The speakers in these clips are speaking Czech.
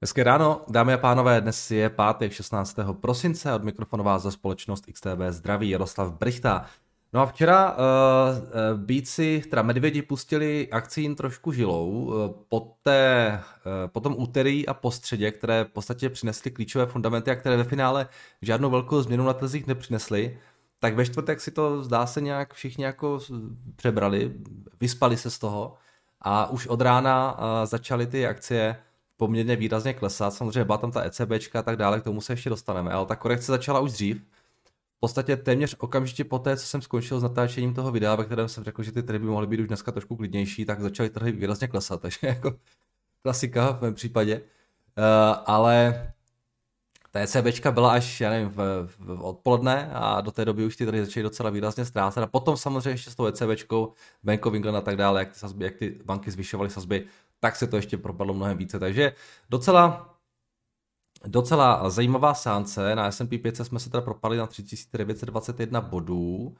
Hezké ráno, dámy a pánové, dnes je pátek 16. prosince, od mikrofonu vás za společnost XTB zdraví Jaroslav Brichta. No a včera uh, bíci, teda medvědi pustili akcím trošku žilou, uh, po, té, uh, po tom úterý a po středě, které v podstatě přinesly klíčové fundamenty a které ve finále žádnou velkou změnu na trzích nepřinesly, tak ve čtvrtek si to zdá se nějak všichni jako přebrali, vyspali se z toho a už od rána uh, začaly ty akcie poměrně výrazně klesat. Samozřejmě byla tam ta ECB a tak dále, k tomu se ještě dostaneme, ale ta korekce začala už dřív. V podstatě téměř okamžitě po té, co jsem skončil s natáčením toho videa, ve kterém jsem řekl, že ty trhy by mohly být už dneska trošku klidnější, tak začaly trhy výrazně klesat, takže jako klasika v mém případě. Uh, ale ta ECB byla až, já nevím, v, v odpoledne a do té doby už ty trhy začaly docela výrazně ztrácet. A potom samozřejmě ještě s tou ECB, Bank of England a tak dále, jak ty, sazby, jak ty banky zvyšovaly sazby, tak se to ještě propadlo mnohem více. Takže docela docela zajímavá sánce. Na S&P 500 jsme se teda propadli na 3921 bodů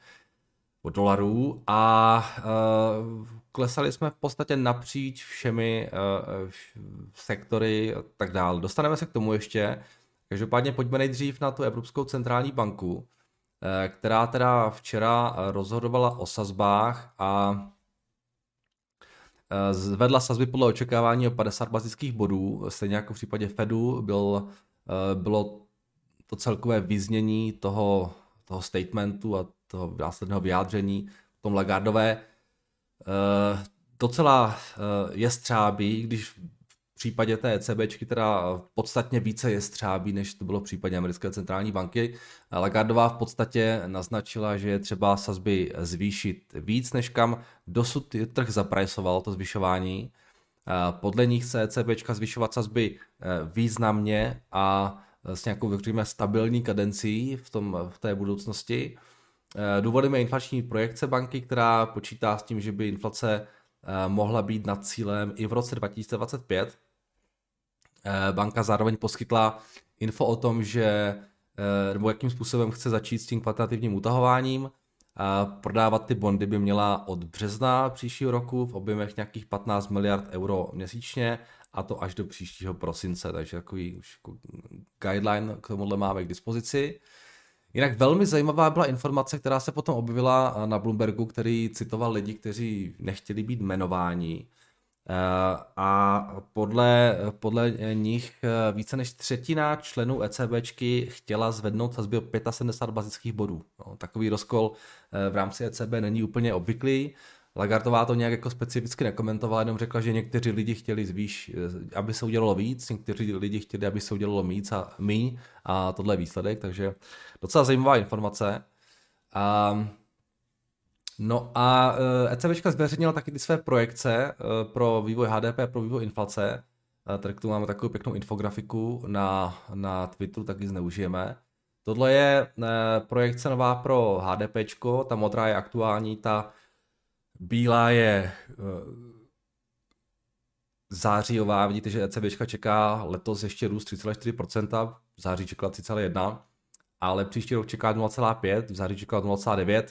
od dolarů a uh, klesali jsme v podstatě napříč všemi uh, sektory a tak dále. Dostaneme se k tomu ještě. Každopádně pojďme nejdřív na tu Evropskou centrální banku, uh, která teda včera rozhodovala o sazbách a Eh, zvedla sazby podle očekávání o 50 bazických bodů, stejně jako v případě Fedu byl, eh, bylo to celkové vyznění toho, toho statementu a toho následného vyjádření tom Lagardové. Eh, docela je střábí, když případě té ECB teda podstatně více je střábí, než to bylo v případě americké centrální banky. Lagardová v podstatě naznačila, že je třeba sazby zvýšit víc, než kam dosud trh zaprajsoval to zvyšování. Podle nich se ECB zvyšovat sazby e, významně a s nějakou, řekněme, stabilní kadencí v, tom, v té budoucnosti. E, důvodem je inflační projekce banky, která počítá s tím, že by inflace mohla být nad cílem i v roce 2025. Eh, banka zároveň poskytla info o tom, že eh, nebo jakým způsobem chce začít s tím kvantitativním utahováním. A prodávat ty bondy by měla od března příštího roku v objemech nějakých 15 miliard euro měsíčně a to až do příštího prosince, takže takový už jako guideline k tomuhle máme k dispozici. Jinak velmi zajímavá byla informace, která se potom objevila na Bloombergu, který citoval lidi, kteří nechtěli být jmenováni. Eh, a podle, podle nich eh, více než třetina členů ECBčky chtěla zvednout sazby o 75 bazických bodů. No, takový rozkol eh, v rámci ECB není úplně obvyklý. Lagardová to nějak jako specificky nekomentovala, jenom řekla, že někteří lidi chtěli zvýš, aby se udělalo víc, někteří lidi chtěli, aby se udělalo víc a míň a tohle je výsledek, takže docela zajímavá informace. Um, No a ECB eh, e zveřejnila taky ty své projekce eh, pro vývoj HDP, pro vývoj inflace. Eh, tady k tomu máme takovou pěknou infografiku na, na Twitteru, taky zneužijeme. Tohle je projekce nová pro HDP, ta modrá je aktuální, ta bílá je zářijová. Vidíte, že ECB čeká letos ještě růst 3,4%, v září čekala 3,1%, ale příští rok čeká 0,5%, v září čeká 0,9%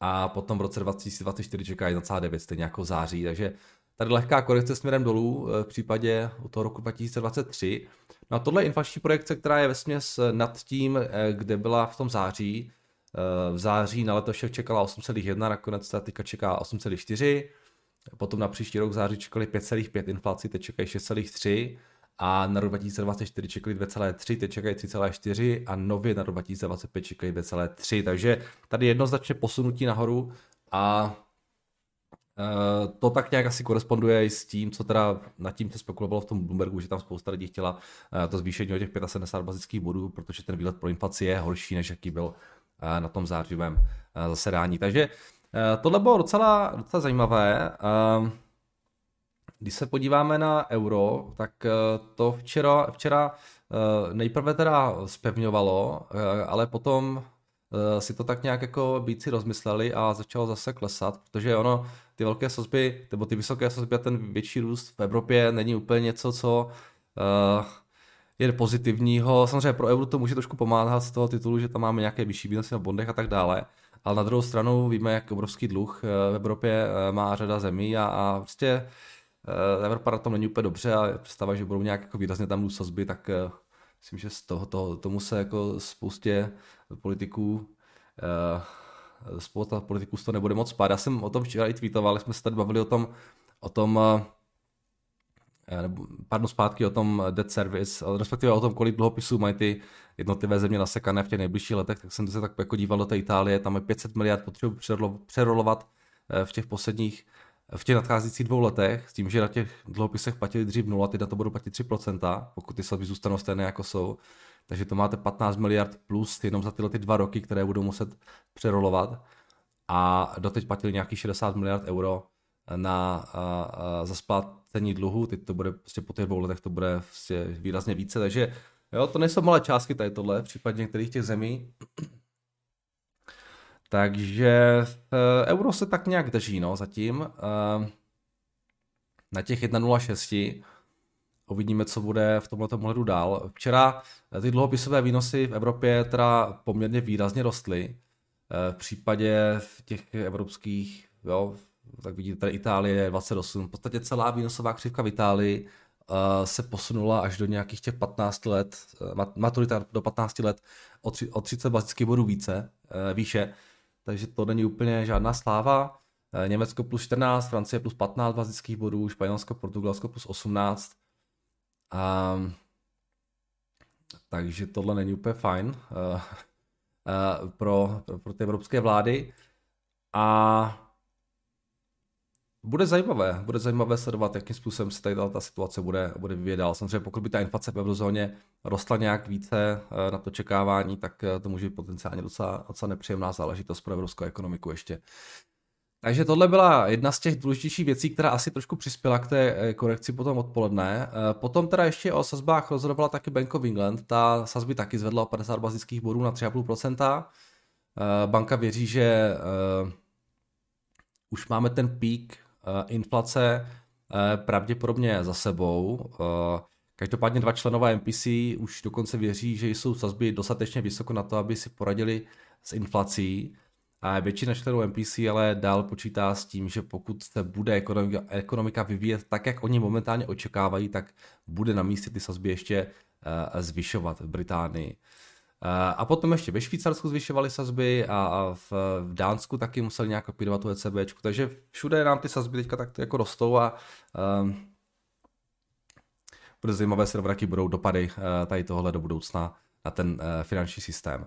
a potom v roce 2024 čeká 1,9, stejně jako září, takže tady lehká korekce směrem dolů eh, v případě u toho roku 2023. No a tohle je inflační projekce, která je vesměs nad tím, eh, kde byla v tom září. Eh, v září na letošek čekala 8,1, nakonec ta teďka čeká 8,4. Potom na příští rok v září čekali 5,5 inflaci, teď čekají 6,3 a na rok 2024 čekají 2,3, teď čekají 3,4 a nově na rok 2025 čekají 2,3, takže tady jednoznačně posunutí nahoru a Uh, to tak nějak asi koresponduje i s tím, co teda nad tím se spekulovalo v tom Bloombergu, že tam spousta lidí chtěla uh, to zvýšení o těch 75 bazických bodů, protože ten výlet pro inflaci je horší, než jaký byl uh, na tom zářivém zasedání. Takže tohle bylo docela, docela zajímavé. Když se podíváme na euro, tak eh, to včera, včera eh, nejprve teda spevňovalo, eh, ale potom si to tak nějak jako si rozmysleli a začalo zase klesat, protože ono, ty velké sazby, nebo ty vysoké sazby a ten větší růst v Evropě není úplně něco, co je pozitivního. Samozřejmě pro euro to může trošku pomáhat z toho titulu, že tam máme nějaké vyšší výnosy na bondech a tak dále, ale na druhou stranu víme, jak obrovský dluh v Evropě má řada zemí a, a prostě Evropa na tom není úplně dobře a představa, že budou nějak jako výrazně tam sazby, tak myslím, že z toho, toho tomu se jako spoustě politiků spousta politiků z toho nebude moc spát. Já jsem o tom včera i tweetoval, jsme se tady bavili o tom, o tom nebo pár zpátky o tom debt service, respektive o tom, kolik dluhopisů mají ty jednotlivé země nasekané v těch nejbližších letech, tak jsem se tak jako díval do té Itálie, tam je 500 miliard potřebu přerolovat eh, v těch posledních, v těch nadcházejících dvou letech, s tím, že na těch dluhopisech platili dřív nula, ty to budou platit 3%, pokud ty sazby zůstanou stejné jako jsou. Takže to máte 15 miliard plus jenom za tyhle ty dva roky, které budou muset přerolovat. A doteď platili nějakých 60 miliard euro na a, a, za splácení dluhu, teď to bude prostě po těch dvou letech to bude prostě výrazně více, takže jo, to nejsou malé částky tady tohle, v případě některých těch zemí. Takže e, euro se tak nějak drží, no, zatím. E, na těch 1,06 uvidíme, co bude v tomhle ohledu dál. Včera ty dluhopisové výnosy v Evropě teda poměrně výrazně rostly. V případě těch evropských, jo, tak vidíte tady Itálie 28, v podstatě celá výnosová křivka v Itálii se posunula až do nějakých těch 15 let, maturita do 15 let o, tři, o 30 bazických bodů více, výše, takže to není úplně žádná sláva. Uh, Německo plus 14, Francie plus 15 bazických bodů, Španělsko, Portugalsko plus 18. Um, takže tohle není úplně fajn uh, uh, pro, pro, pro ty evropské vlády. A bude zajímavé, bude zajímavé sledovat, jakým způsobem se tady ta situace bude, bude vyvíjet dál. Samozřejmě pokud by ta inflace v eurozóně rostla nějak více eh, na to čekávání, tak eh, to může být potenciálně docela, docela nepříjemná záležitost pro evropskou ekonomiku ještě. Takže tohle byla jedna z těch důležitějších věcí, která asi trošku přispěla k té eh, korekci potom odpoledne. Potom teda ještě o sazbách rozhodovala taky Bank of England. Ta sazby taky zvedla o 50 bazických bodů na 3,5%. Banka věří, že už máme ten pík inflace eh, pravděpodobně za sebou. Eh, každopádně dva členové MPC už dokonce věří, že jsou sazby dostatečně vysoko na to, aby si poradili s inflací. A většina členů MPC ale dál počítá s tím, že pokud se bude ekonomika vyvíjet tak, jak oni momentálně očekávají, tak bude na místě ty sazby ještě zvyšovat v Británii. A potom ještě ve Švýcarsku zvyšovali sazby a v, Dánsku taky museli nějak kopírovat tu ECB, takže všude nám ty sazby teďka tak jako rostou a um, bude zajímavé sledovat, jaký budou dopady uh, tady tohle do budoucna na ten uh, finanční systém.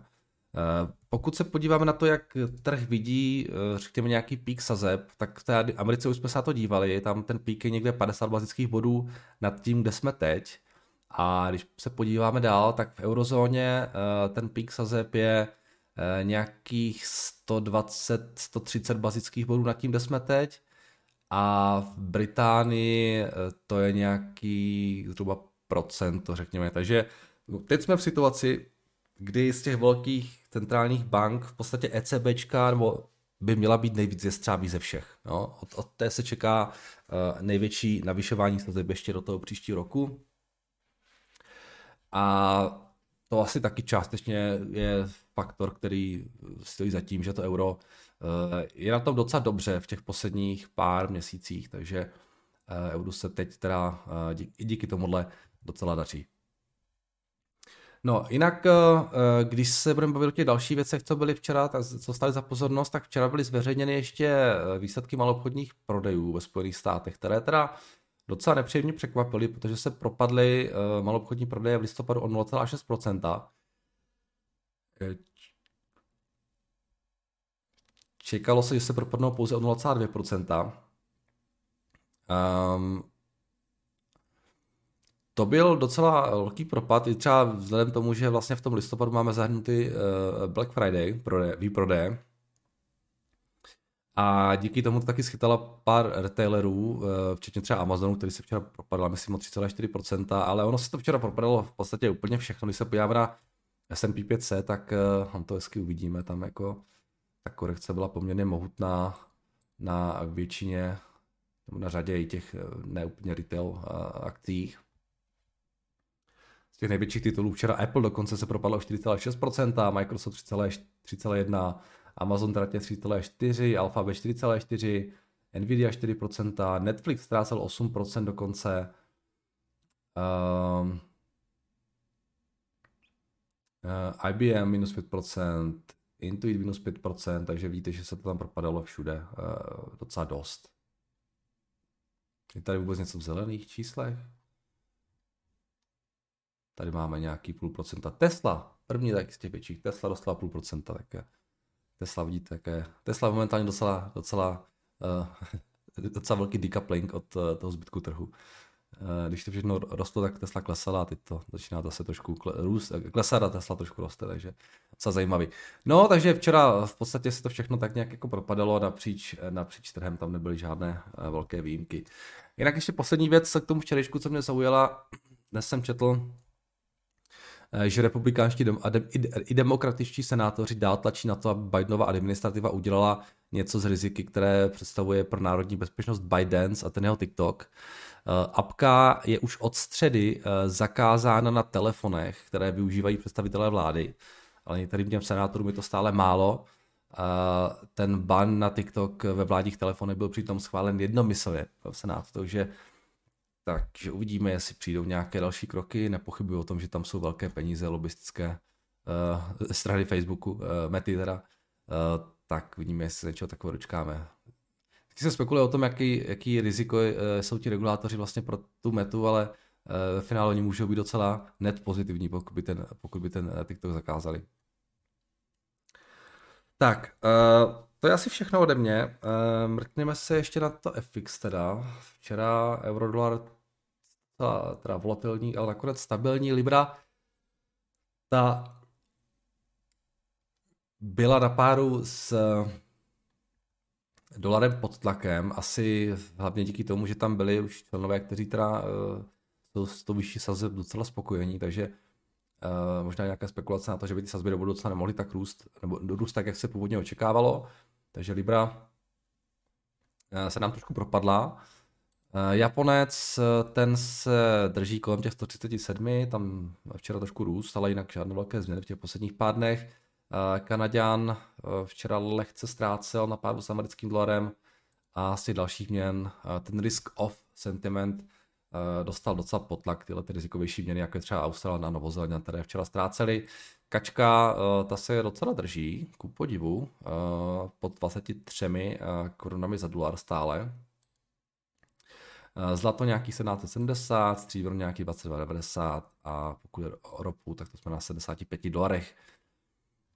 Pokud se podíváme na to, jak trh vidí, řekněme, nějaký pík sazeb, tak v té Americe už jsme se na to dívali, tam ten pík je někde 50 bazických bodů nad tím, kde jsme teď. A když se podíváme dál, tak v eurozóně eh, ten pík sazeb je eh, nějakých 120-130 bazických bodů nad tím, kde jsme teď. A v Británii eh, to je nějaký zhruba procent, řekněme. Takže teď jsme v situaci, kdy z těch velkých centrálních bank v podstatě ECBčka nebo by měla být nejvíc jestřábí ze všech. No, od, od té se čeká největší navyšování sazeb ještě do toho příštího roku. A to asi taky částečně je faktor, který stojí za tím, že to euro eh, je na tom docela dobře v těch posledních pár měsících, takže eh, euro se teď teda eh, i díky tomuhle docela daří. No, jinak, když se budeme bavit o těch dalších věcech, co byly včera, tak co stali za pozornost, tak včera byly zveřejněny ještě výsledky malobchodních prodejů ve Spojených státech, které teda docela nepříjemně překvapili, protože se propadly uh, malobchodní prodeje v listopadu o 0,6%. Eh, čekalo se, že se propadnou pouze o 0,2%. Um, ehm, to byl docela velký propad, i třeba vzhledem k tomu, že vlastně v tom listopadu máme zahrnutý uh, Black Friday, prode, výprodeje, a díky tomu to taky schytala pár retailerů, eh, včetně třeba Amazonu, který se včera propadl, myslím, o 3,4%, ale ono se to včera propadlo v podstatě úplně všechno. Když se podíváme na S&P 500, tak tam to hezky uvidíme, tam jako ta korekce byla poměrně mohutná na většině, na řadě i těch eh, neúplně retail eh, akcích. Z těch největších titulů včera Apple dokonce se propadlo o 4,6%, Microsoft 3,1%, Amazon teda 3,4, Alphabet 4,4, Nvidia 4%, Netflix ztrácel 8% dokonce. Um, uh, IBM minus 5%, Intuit minus 5%, takže víte, že se to tam propadalo všude uh, docela dost. Je tady vůbec něco v zelených číslech? Tady máme nějaký půl procenta. Tesla, první tak z těch větších. Tesla dostala půl procenta, tak Tesla vidíte, jak je. Tesla momentálně docela, docela, uh, docela velký decoupling od uh, toho zbytku trhu. Uh, když to všechno rostlo, tak Tesla klesala a teď to začíná zase trošku růst, klesat a Tesla trošku roste, takže docela zajímavý. No, takže včera v podstatě se to všechno tak nějak jako propadalo napříč, napříč trhem, tam nebyly žádné uh, velké výjimky. Jinak ještě poslední věc k tomu včerejšku, co mě zaujala, dnes jsem četl, že republikánští i demokratičtí senátoři dál tlačí na to, aby Bidenova administrativa udělala něco z riziky, které představuje pro národní bezpečnost ByteDance a ten jeho TikTok. Eh, apka je už od středy eh, zakázána na telefonech, které využívají představitelé vlády, ale některým těm senátorům je to stále málo. Ten ban na TikTok ve vládních telefonech byl přitom schválen jednomyslně v Senátu, takže takže uvidíme, jestli přijdou nějaké další kroky. Nepochybuji o tom, že tam jsou velké peníze lobistické uh, strany Facebooku, uh, Mety teda. Uh, tak uvidíme, jestli se něčeho takového dočkáme. Vždycky se spekuluje o tom, jaký, jaký riziko uh, jsou ti regulátoři vlastně pro tu metu, ale uh, ve finále oni můžou být docela net pozitivní, pokud by ten, pokud by ten TikTok zakázali. Tak, uh, to je asi všechno ode mě. Mrkneme se ještě na to FX teda. Včera eurodolar ta, teda volatilní, ale nakonec stabilní Libra, ta byla na páru s dolarem pod tlakem, asi hlavně díky tomu, že tam byli už členové, kteří teda uh, s tou vyšší sazeb docela spokojení, takže uh, možná nějaká spekulace na to, že by ty sazby do budoucna nemohly tak růst, nebo růst tak, jak se původně očekávalo. Takže Libra uh, se nám trošku propadla. Eh, Japonec, eh, ten se drží kolem těch 137, tam včera trošku růst, ale jinak žádné velké změny v těch posledních pár dnech. Eh, Kanaďan včera lehce ztrácel na pádu s americkým dolarem a asi dalších měn. Ten risk off sentiment dostal docela potlak tyhle ty rizikovější měny, jako je třeba Australie a Novozéland, které včera ztráceli. Kačka, ta se docela drží, ku podivu, pod 23 korunami za dolar stále, zlato nějaký 1770, stříbro nějaký 2290 a pokud je o ropu, tak to jsme na 75 dolarech.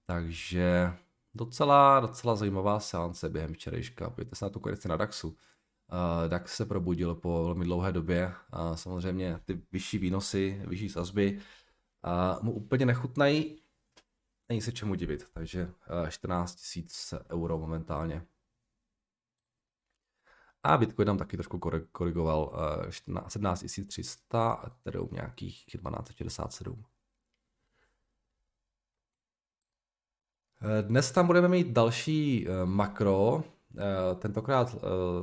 Takže docela, docela zajímavá seance během včerejška. Pojďte se na tu korekci na DAXu. Uh, DAX se probudil po velmi dlouhé době a samozřejmě ty vyšší výnosy, vyšší sazby uh, mu úplně nechutnají. Není se čemu divit, takže uh, 14 000 euro momentálně. A Bitcoin tam taky trošku korigoval 17 300, a Ethereum nějakých 1267. Eh, dnes tam budeme mít další eh, makro, eh, tentokrát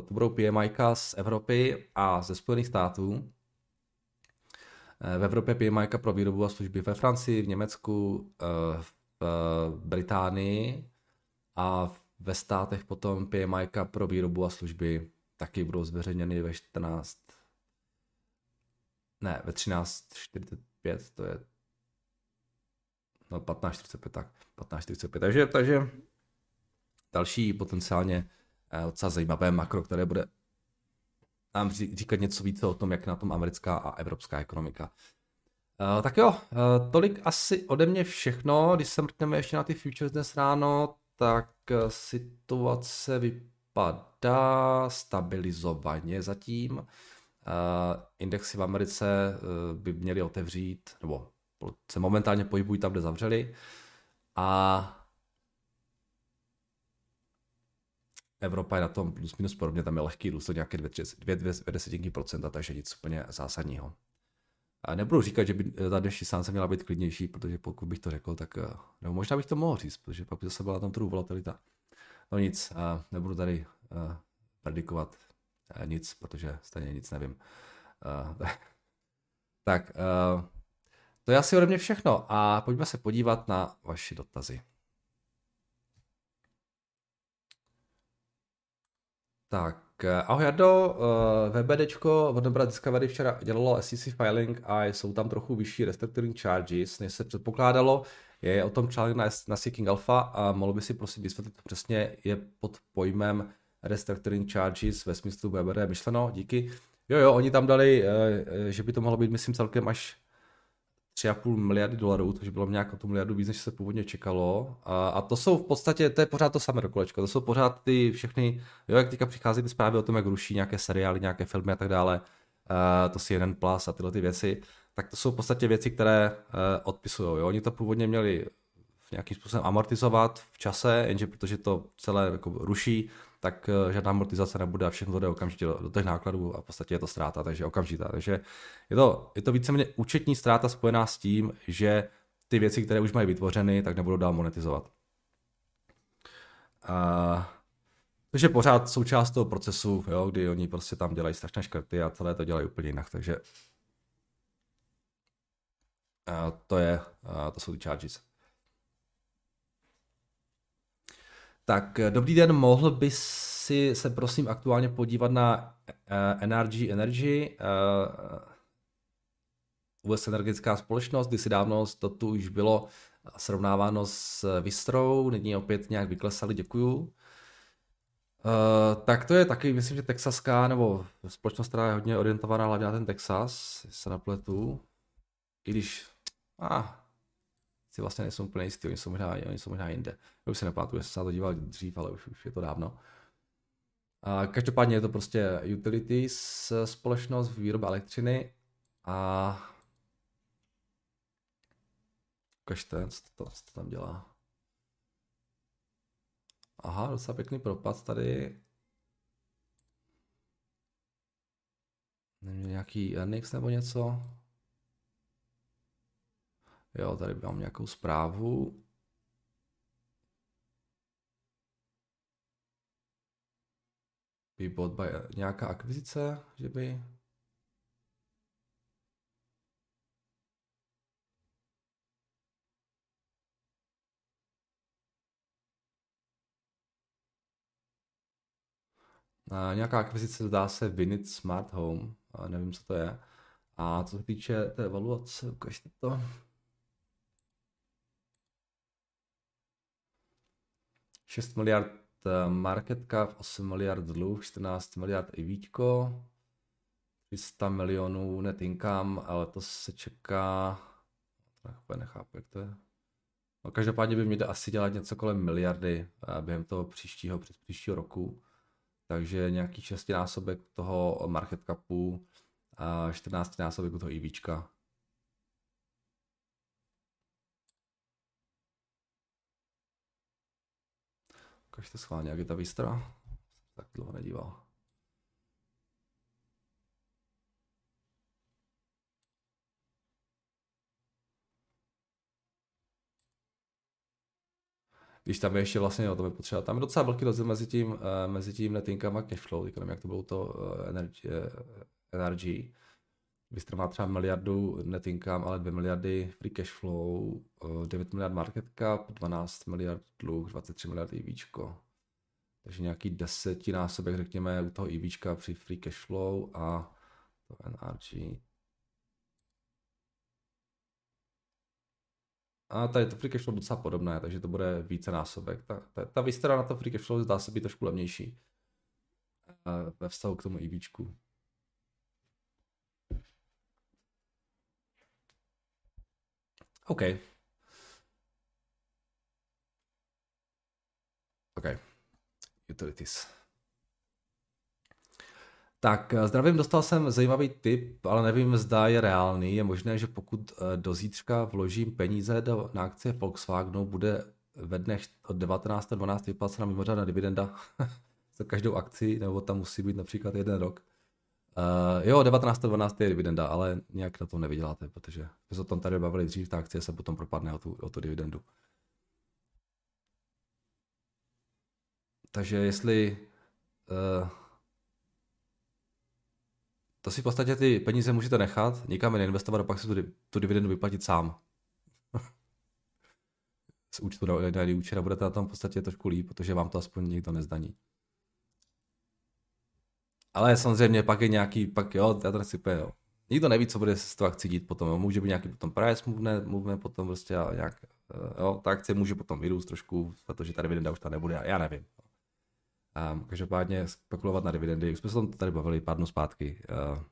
to budou PMI z Evropy a ze Spojených států. V Evropě PMI pro výrobu a služby ve Francii, v Německu, v Británii a ve státech potom PMI pro výrobu a služby taky budou zveřejněny ve 14, ne, ve 13.45, to je no 15.45, tak 15.45, takže, takže další potenciálně eh, docela zajímavé makro, které bude nám říkat něco více o tom, jak na tom americká a evropská ekonomika. Uh, tak jo, uh, tolik asi ode mě všechno. Když se mrkneme ještě na ty futures dnes ráno, tak situace vypadá vypadá stabilizovaně zatím. Uh, indexy v Americe uh, by měly otevřít, nebo se momentálně pohybují tam, kde zavřeli. A Evropa je na tom plus minus podobně, tam je lehký růst, to nějaké 2,2%, takže nic úplně zásadního. A nebudu říkat, že by ta dnešní sánce měla být klidnější, protože pokud bych to řekl, tak nebo možná bych to mohl říct, protože pak by zase byla tam true volatilita. No nic, nebudu tady uh, predikovat uh, nic, protože stejně nic nevím. Uh, tak, to je asi ode mě všechno a pojďme se podívat na vaše dotazy. Tak, eh, ahoj Jardo, VBDčko Warner Discovery včera dělalo SEC filing a jsou tam trochu vyšší restructuring charges, než se předpokládalo. Je o tom článek na, na Seeking Alpha a mohl by si prosím vysvětlit přesně, je pod pojmem restructuring charges ve smyslu VBD myšleno, díky. Jo, jo, oni tam dali, uh, že by to mohlo být, myslím, celkem až 3,5 miliardy dolarů, což bylo nějak o tu miliardu víc, než se původně čekalo. A, a to jsou v podstatě, to je pořád to samé dokolečko, to jsou pořád ty všechny, jo, jak teďka přichází ty zprávy o tom, jak ruší nějaké seriály, nějaké filmy a tak dále, uh, to si jeden plus a tyhle ty věci, tak to jsou v podstatě věci, které uh, odpisují. Oni to původně měli nějakým způsobem amortizovat v čase, jenže protože to celé jako ruší, tak eh, žádná amortizace nebude a všechno jde okamžitě do, do těch nákladů a v podstatě je to ztráta, takže okamžitá. Takže je to, je to víceméně účetní ztráta spojená s tím, že ty věci, které už mají vytvořeny, tak nebudou dál monetizovat. A, takže pořád součást toho procesu, jo, kdy oni prostě tam dělají strašné škrty a celé to dělají úplně jinak, takže a to je, a to jsou ty charges. Tak dobrý den, mohl by si se prosím aktuálně podívat na uh, NRG Energy, uh, US energetická společnost, kdy si dávno to tu už bylo srovnáváno s Vistrou, nyní opět nějak vyklesali, děkuju. Uh, tak to je taky, myslím, že texaská, nebo společnost, která je hodně orientovaná hlavně na ten Texas, se napletu. I když, ah, si vlastně nejsou úplně jistý, oni jsou možná, oni jsou možná jinde. Já už se nepamatuju, jsem se na to díval dřív, ale už, už je to dávno. A každopádně je to prostě utilities společnost výroba elektřiny a ukažte, co to, co to tam dělá. Aha, docela pěkný propad tady. Nevím, nějaký Enix nebo něco. Jo, tady mám nějakou zprávu. Be bought by nějaká akvizice, že by... A nějaká akvizice zdá se Vinit Smart Home, nevím, co to je. A co se týče té evaluace, ukažte to. 6 miliard eh, market cap, 8 miliard dluh, 14 miliard i víčko, 300 milionů net income, ale to se čeká, to nechápu, jak to je. No, každopádně by měli asi dělat něco kolem miliardy eh, během toho příštího, přes příštího roku. Takže nějaký šestinásobek toho market capu a 14 násobek toho IVčka. Ukažte schválně, jak je ta výstra. Tak dlouho nedíval. když tam je ještě vlastně, jo, to by potřeba, tam je docela velký rozdíl mezi tím, uh, mezi tím netinkama a cashflow, jak to bylo to uh, energy, uh, energy. Vystr má třeba miliardu net income, ale 2 miliardy free cash flow, 9 miliard market cap, 12 miliard dluh, 23 miliard EVčko. Takže nějaký desetinásobek, řekněme, u toho EVčka při free cash flow a to NRG. A tady to free cash flow docela podobné, takže to bude více násobek. Ta, ta, ta výstra na to free cash flow zdá se být trošku levnější ve vztahu k tomu EVčku. OK. OK. Utilities. Tak, eh, zdravím, dostal jsem zajímavý tip, ale nevím, zda je reálný. Je možné, že pokud eh, do zítřka vložím peníze do, na akcie Volkswagenu, bude ve dnech od 19.12. vyplacena mimořádná dividenda za každou akci, nebo tam musí být například jeden rok. Uh, jo, 19.12. je dividenda, ale nějak na to nevyděláte, protože jsme se o tom tady bavili dřív, ta akcie se potom propadne o tu, o tu dividendu. Takže jestli uh, to si v podstatě ty peníze můžete nechat, nikam je neinvestovat a pak si tu, tu dividendu vyplatit sám. Z účtu na, na účet a budete na tom v podstatě trošku líp, protože vám to aspoň nikdo nezdaní. Ale samozřejmě pak je nějaký, pak jo, to je jo. Nikdo neví, co bude se s tou akcí dít potom. Může být nějaký potom price movement, movement potom prostě a nějak, eh, jo, ta akce může potom vyrůst trošku, protože ta dividenda už tam nebude, já nevím. Um, každopádně spekulovat na dividendy, už jsme se tam tady bavili pár dnů zpátky. Uh,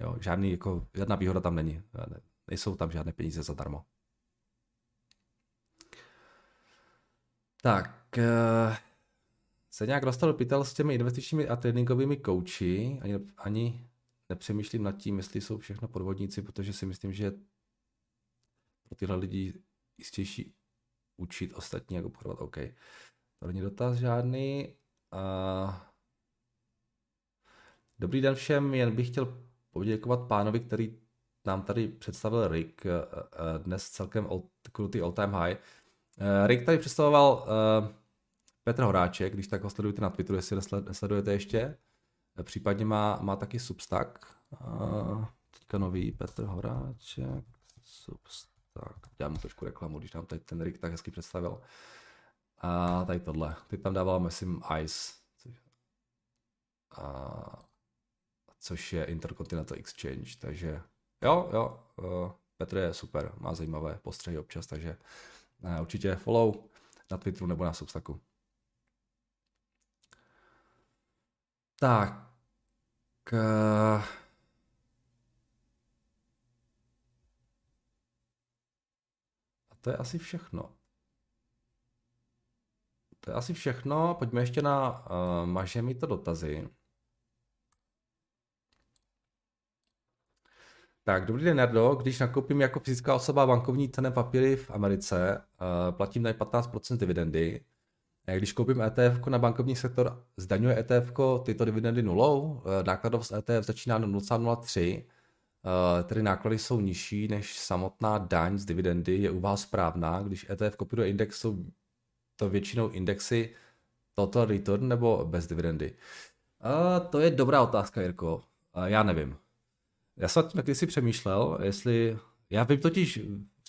jo, žádný, jako, žádná výhoda tam není. Ne, nejsou tam žádné peníze zadarmo. Tak, uh, se nějak dostal pytel s těmi investičními a tradingovými kouči, ani, ani nepřemýšlím nad tím, jestli jsou všechno podvodníci, protože si myslím, že pro tyhle lidi jistější učit ostatní, jak obchodovat. OK. To není dotaz žádný. Uh... Dobrý den všem, jen bych chtěl poděkovat pánovi, který nám tady představil Rick, dnes celkem kvůli all time high. Rick tady představoval Petr Horáček, když tak ho sledujete na Twitteru, jestli nesledujete ještě. Případně má, má taky Substack. teďka nový Petr Horáček, Substack. Dělám trošku reklamu, když nám tady ten Rick tak hezky představil. A tady tohle. Teď tam dával, myslím, Ice. A, což je Intercontinental Exchange, takže jo, jo, uh, Petr je super, má zajímavé postřehy občas, takže uh, určitě follow na Twitteru nebo na Substacku. Tak. Uh... A to je asi všechno. To je asi všechno. Pojďme ještě na uh, maže mi to dotazy. Tak, dobrý den, Nerdo. Když nakoupím jako fyzická osoba bankovní cené papíry v Americe, uh, platím na 15% dividendy. Když koupím ETF na bankovní sektor, zdaňuje ETF tyto dividendy nulou. Eh, nákladovost ETF začíná na 0,03, eh, tedy náklady jsou nižší než samotná daň z dividendy. Je u vás správná, když ETF kopíruje index, jsou to většinou indexy total return nebo bez dividendy? Uh, to je dobrá otázka, Jirko. Uh, já nevím. Já jsem taky si přemýšlel, jestli... Já vím totiž,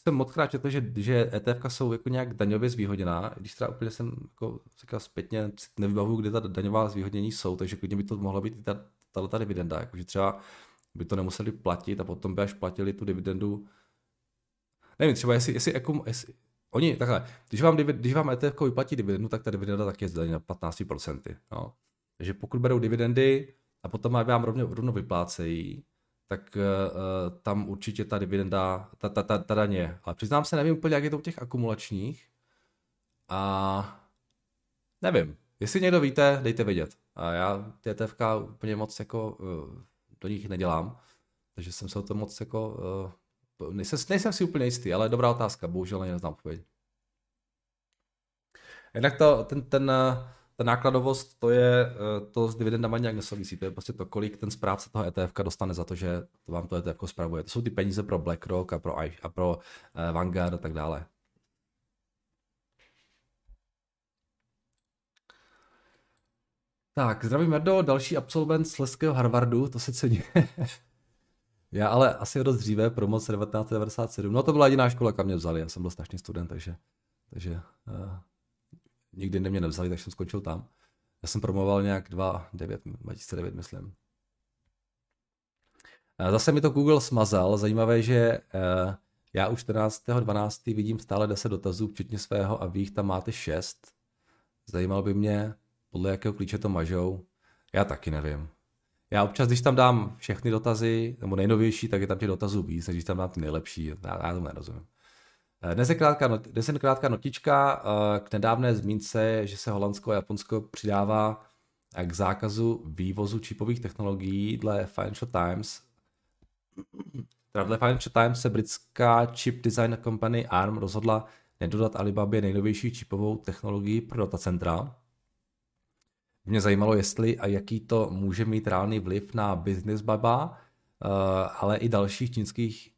jsem moc krát četl, že, že ETF jsou jako nějak daňově zvýhodněná, když teda úplně jsem jako říkal zpětně, nevybavuju, kde ta daňová zvýhodnění jsou, takže klidně by to mohla být ta, tato ta dividenda, jakože třeba by to nemuseli platit a potom by až platili tu dividendu. Nevím, třeba jestli, jestli, jako, jestli oni, takhle, když vám, když vám ETF vyplatí dividendu, tak ta dividenda taky je zdaněna 15%. No. Takže pokud berou dividendy a potom vám rovně, rovno vyplácejí, tak uh, tam určitě ta dividenda, ta, ta, ta, ta daně. Ale přiznám se, nevím úplně, jak je to u těch akumulačních. A nevím. Jestli někdo víte, dejte vědět. A já TTFK úplně moc jako uh, do nich nedělám, takže jsem se o to moc jako, uh, nejsem, nejsem si úplně jistý, ale dobrá otázka, bohužel neznám odpověď. Jednak to, ten, ten, uh, ta nákladovost, to je, eh, to s dividendama nějak nesouvisí, to je prostě to, kolik ten správce toho ETF dostane za to, že to vám to ETF spravuje. To jsou ty peníze pro BlackRock a pro, a pro uh, Vanguard a tak dále. Tak, zdravím Merdo, další absolvent z Leského Harvardu, to se cení. já ale asi dost dříve, promoc 1997. No to byla jediná škola, kam mě vzali, já jsem byl strašný student, takže, takže uh, nikdy mě nevzali, tak jsem skončil tam. Já jsem promoval nějak 2, 2009, myslím. Zase mi to Google smazal. Zajímavé, že eh, já už 14.12. vidím stále 10 dotazů, včetně svého, a vy jich tam máte 6. Zajímalo by mě, podle jakého klíče to mažou. Já taky nevím. Já občas, když tam dám všechny dotazy, nebo nejnovější, tak je tam těch dotazů víc, když tam dám ty nejlepší, já, já tomu nerozumím. Eh, dnes je krátká, not, dnes je krátká notička eh, k nedávné zmínce, že se Holandsko a Japonsko přidává eh, k zákazu vývozu čipových technologií dle Financial Times. Teda dle Financial Times se britská chip design company ARM rozhodla nedodat Alibabě nejnovější čipovou technologii pro datacentra. Mě zajímalo, jestli a jaký to může mít reálný vliv na business Baba, ale i dalších čínských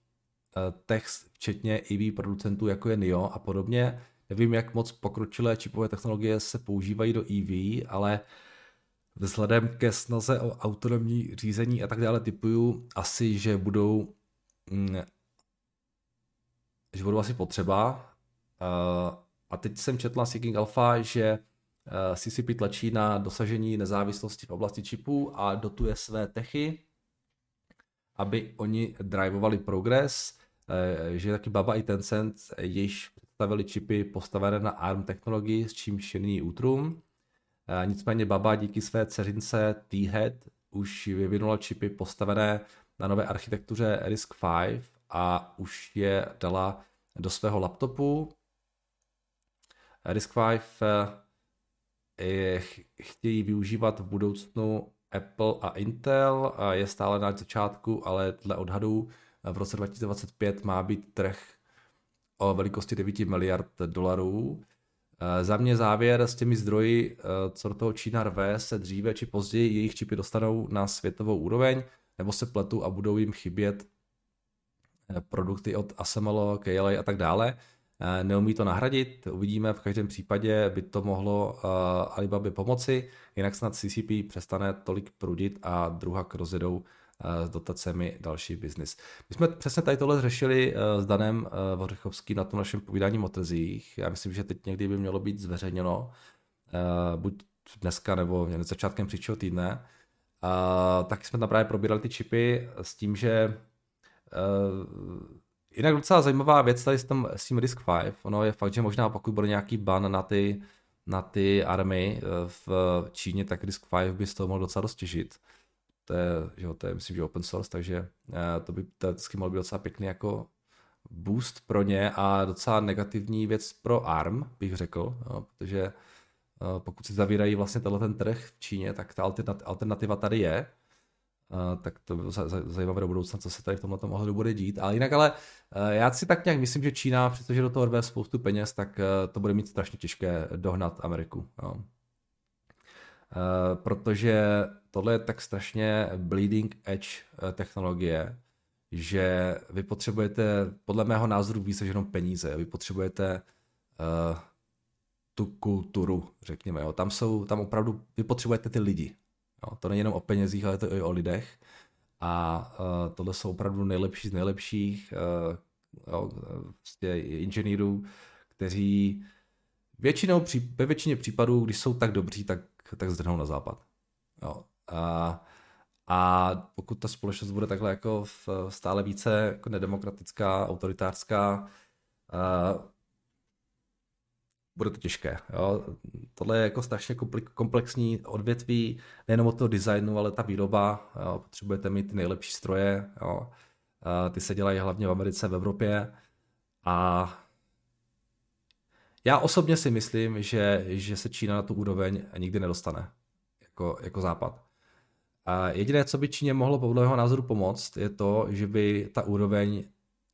text včetně EV producentů, jako je NIO a podobně. Nevím, jak moc pokročilé čipové technologie se používají do EV, ale vzhledem ke snaze o autonomní řízení a tak dále typuju asi, že budou mm, že budou asi potřeba. A teď jsem četla Seeking Alpha, že CCP tlačí na dosažení nezávislosti v oblasti čipů a dotuje své techy, aby oni drivovali progres, že taky Baba i Tencent již představili čipy postavené na ARM technologii, s čímž nyní útrum. Nicméně Baba díky své dceřince T-Head už vyvinula čipy postavené na nové architektuře RISC-V a už je dala do svého laptopu. RISC-V eh, chtějí využívat v budoucnu Apple a Intel, je stále na začátku, ale dle odhadů v roce 2025 má být trh o velikosti 9 miliard dolarů. Eh, za mě závěr s těmi zdroji, eh, co do toho Čína rve, se dříve či později jejich čipy dostanou na světovou úroveň, nebo se pletu a budou jim chybět eh, produkty od ASML, KLA a tak dále. Neumí to nahradit, uvidíme, v každém případě by to mohlo Alibaba pomoci, jinak snad CCP přestane tolik prudit a druhá rozjedou s dotacemi další biznis. My jsme přesně tady tohle řešili eh, s Danem eh, Vořechovským na tom našem povídání o trzích. Já myslím, že teď někdy by mělo být zveřejněno, eh, buď dneska nebo začátkem příštího týdne. Tak jsme tam právě probírali ty čipy s tím, že jinak docela zajímavá věc tady s tím, s tím Risk 5. Ono je fakt, že možná pokud bude nějaký ban na ty, na ty army v Číně, tak Risk 5 by z toho mohl docela dost těžit to je, že jo, to je myslím, že open source, takže eh, to by to vždycky mohl být docela pěkný jako boost pro ně a docela negativní věc pro ARM, bych řekl, jo, protože eh, pokud si zavírají vlastně tenhle ten trh v Číně, tak ta alternativa tady je, Uh, tak to bylo zajímavé do budoucna, co se tady v tomhle ohledu bude dít. Ale jinak ale já si tak nějak myslím, že Čína, přestože do toho rve spoustu peněz, tak to bude mít strašně těžké dohnat Ameriku. Jo. Protože tohle je tak strašně bleeding edge eh, technologie, že vy potřebujete, podle mého názoru, více než jenom peníze. Vy potřebujete uh, tu kulturu, řekněme. Jo. Tam jsou, tam opravdu, vy potřebujete ty lidi. Jo. To není jenom o penězích, ale to i o lidech. A uh, tohle jsou opravdu nejlepší z nejlepších uh, jo, vlastně inženýrů, kteří většinou, ve většině případů, když jsou tak dobří, tak, tak zdrhnou na západ. Jo. A, a pokud ta společnost bude takhle jako v, stále více jako nedemokratická, autoritářská, a, bude to těžké. Jo. Tohle je jako strašně komplexní odvětví, nejenom od toho designu, ale ta výroba. Jo. Potřebujete mít ty nejlepší stroje. Jo. Ty se dělají hlavně v Americe, v Evropě. A já osobně si myslím, že, že se Čína na tu úroveň nikdy nedostane jako, jako západ. A jediné, co by Číně mohlo podle mého názoru pomoct, je to, že by ta úroveň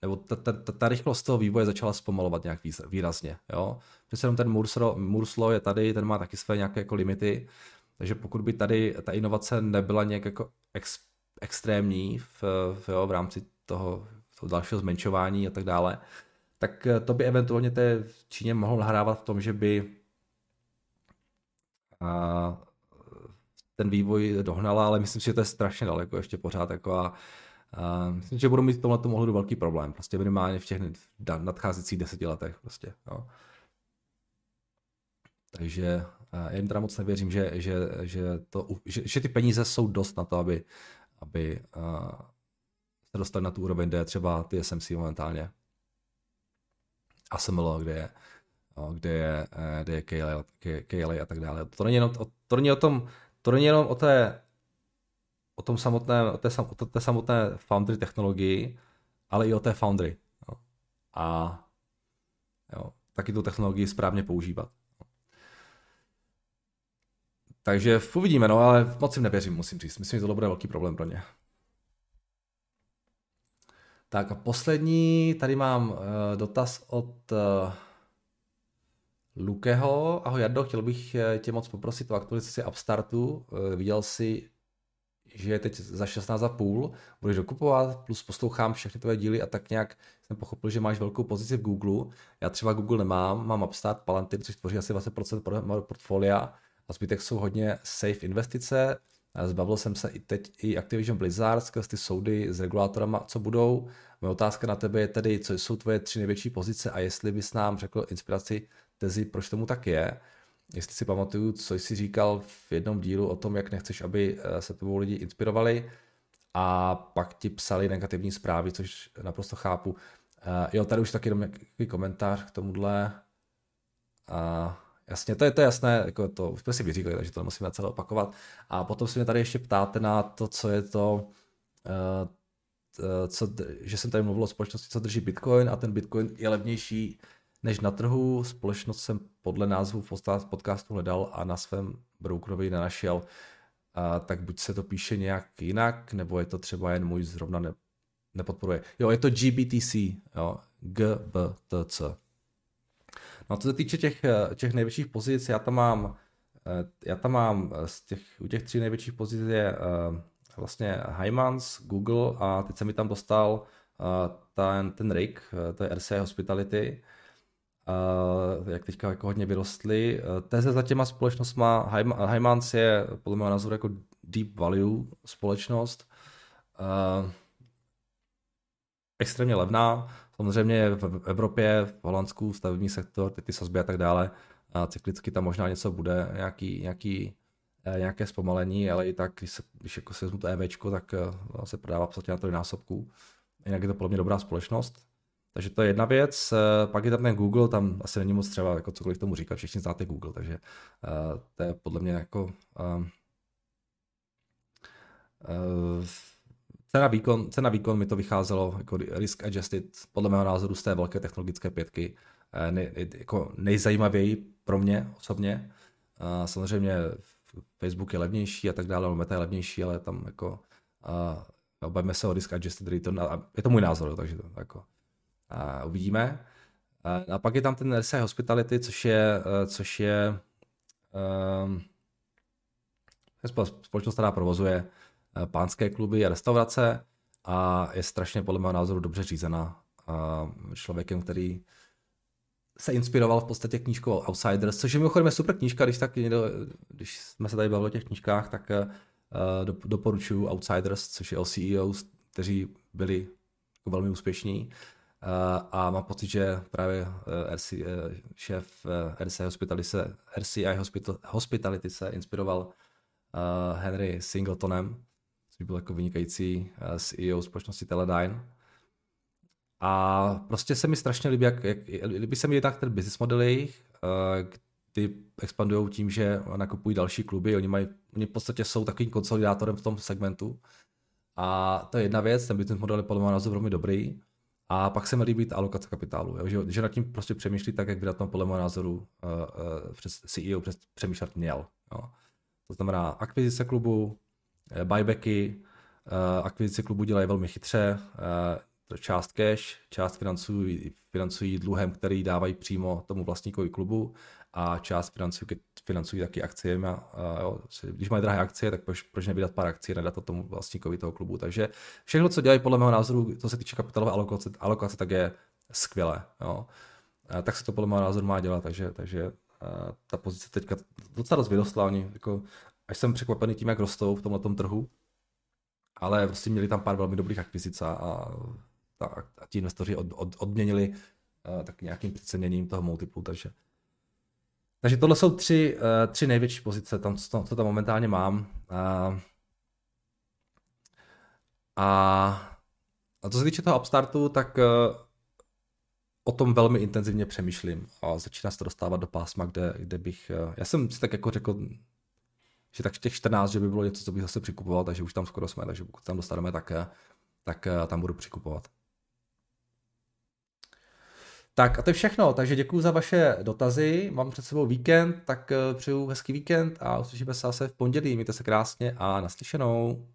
nebo ta, ta, ta, ta rychlost toho vývoje začala zpomalovat nějak výrazně. Jo? Přece jenom ten Moore's Law je tady, ten má taky své nějaké jako limity, takže pokud by tady ta inovace nebyla nějak jako ex, extrémní v, v, jo, v rámci toho, toho dalšího zmenšování a tak dále, tak to by eventuálně té Číně mohlo nahrávat v tom, že by a, ten vývoj dohnala, ale myslím si, že to je strašně daleko ještě pořád jako a, myslím, že budou mít v tomhle ohledu velký problém, prostě minimálně v těch nadcházejících deseti letech prostě, jo. Takže já jim teda moc nevěřím, že, že, že, to, že, že ty peníze jsou dost na to, aby, aby se dostali na tu úroveň, kde je třeba TSMC momentálně. ASML, kde je, kde je, kde je KLA a tak dále. To není, jenom, to není o tom to není jenom o té, o tom samotné, o té, o té samotné foundry technologii, ale i o té foundry. Jo. A jo, taky tu technologii správně používat. Takže uvidíme, no, ale moc jim nevěřím, musím říct. Myslím, že to bude velký problém pro ně. Tak a poslední, tady mám uh, dotaz od uh, Lukeho. Ahoj Jardo, chtěl bych eh, tě moc poprosit o aktualizaci Upstartu. Eh, viděl jsi, že je teď za 16,5, budeš dokupovat, plus poslouchám všechny tvoje díly a tak nějak jsem pochopil, že máš velkou pozici v Google. Já třeba Google nemám, mám Upstart, Palantir, což tvoří asi 20% portfolia a zbytek jsou hodně safe investice. Zbavil jsem se i teď i Activision Blizzard skrz ty soudy s regulátorama, co budou. Moje otázka na tebe je tedy, co jsou tvoje tři největší pozice a jestli bys nám řekl inspiraci tezi, proč tomu tak je. jestli si pamatuju, co jsi říkal v jednom dílu o tom, jak nechceš, aby se tebou lidi inspirovali a pak ti psali negativní zprávy, což naprosto chápu. Jo, tady už taky jenom nějaký komentář k tomuhle. A jasně, to je, to jasné, jako to už jsme si vyříkali, takže to nemusíme celé opakovat. A potom se mě tady ještě ptáte na to, co je to, co, že jsem tady mluvil o společnosti, co drží Bitcoin a ten Bitcoin je levnější než na trhu. Společnost jsem podle názvu podcastu hledal a na svém brokerovi nenašel. A, tak buď se to píše nějak jinak, nebo je to třeba jen můj zrovna ne, nepodporuje. Jo, je to GBTC, jo, GBTC. No co se týče těch, těch největších pozic, já tam mám, já tam mám z těch, u těch tří největších pozic je vlastně Hymans, Google a teď se mi tam dostal ten, ten Rick, to je RC Hospitality, uh, jak teďka jako hodně vyrostly. Teze za těma společnostma, Hymans je podle mého názoru jako deep value společnost, uh, extrémně levná, samozřejmě v Evropě, v Holandsku, stavební sektor, ty, ty sazby a tak dále, a cyklicky tam možná něco bude, nějaký, nějaký Eh, nějaké zpomalení, ale i tak, když, se, když jako se vezmu to EV, tak eh, se prodává v na to násobků. Jinak je to podle mě dobrá společnost. Takže to je jedna věc. Eh, pak je tam ten Google, tam asi není moc třeba jako cokoliv tomu říkat, všichni znáte Google, takže to je podle mě jako uh, uh, cena výkon, cena výkon mi to vycházelo jako risk adjusted, podle mého názoru z té velké technologické pětky, ne, jako nejzajímavěji pro mě osobně. Uh, samozřejmě Facebook je levnější a tak dále, Meta je levnější, ale tam jako uh, bavíme se o risk adjusted return a je to můj názor, takže to jako uh, uvidíme. A pak je tam ten RSI Hospitality, což je, což je uh, společnost, která provozuje pánské kluby a restaurace a je strašně podle mého názoru dobře řízená uh, člověkem, který se inspiroval v podstatě knížkou Outsiders, což je mimochodem super knížka, když, tak někdo, když jsme se tady bavili o těch knížkách, tak uh, doporučuji Outsiders, což je o CEOs, kteří byli jako velmi úspěšní. A mám pocit, že právě RC, šéf RCI Hospitality se, RCI Hospital, Hospitality se inspiroval Henry Singletonem, což byl jako vynikající CEO společnosti Teledyne a prostě se mi strašně líbí, jak, jak líbí se mi jednak ten business model jejich, ty expandují tím, že nakupují další kluby, oni, mají, oni v podstatě jsou takovým konsolidátorem v tom segmentu. A to je jedna věc, ten business model je podle mě velmi dobrý. A pak se mi líbí ta alokace kapitálu, jo? Že, že nad tím prostě přemýšlí tak, jak by na tom podle mého názoru uh, uh, přes CEO přes, přemýšlet měl. Jo? To znamená akvizice klubu, buybacky, uh, akvizice klubu dělají velmi chytře, uh, část cash, část financují, financují dluhem, který dávají přímo tomu vlastníkovi klubu a část financují, financují taky akciemi. Když mají drahé akcie, tak proč, proč nevydat pár akcí nedat to tomu vlastníkovi toho klubu. Takže všechno, co dělají podle mého názoru, co se týče kapitálové alokace, alokace tak je skvělé. Jo. Tak se to podle mého názoru má dělat, takže, takže ta pozice teďka docela dost vyrostla. Oni, jako, až jsem překvapený tím, jak rostou v tomhle trhu, ale prostě měli tam pár velmi dobrých akvizic a a, a ti investoři od, od, odměnili uh, tak nějakým přeceněním toho multiplu, takže takže tohle jsou tři, uh, tři největší pozice, tam, co, co tam momentálně mám. Uh, a, a co se týče toho upstartu, tak uh, o tom velmi intenzivně přemýšlím a začíná se to dostávat do pásma, kde, kde bych, uh, já jsem si tak jako řekl, že tak těch 14, že by bylo něco, co bych zase přikupoval, takže už tam skoro jsme, takže pokud tam dostaneme, tak, tak tam budu přikupovat. Tak a to je všechno, takže děkuji za vaše dotazy, mám před sebou víkend, tak eh, přeju hezký víkend a uslyšíme se zase v pondělí, mějte se krásně a naslyšenou.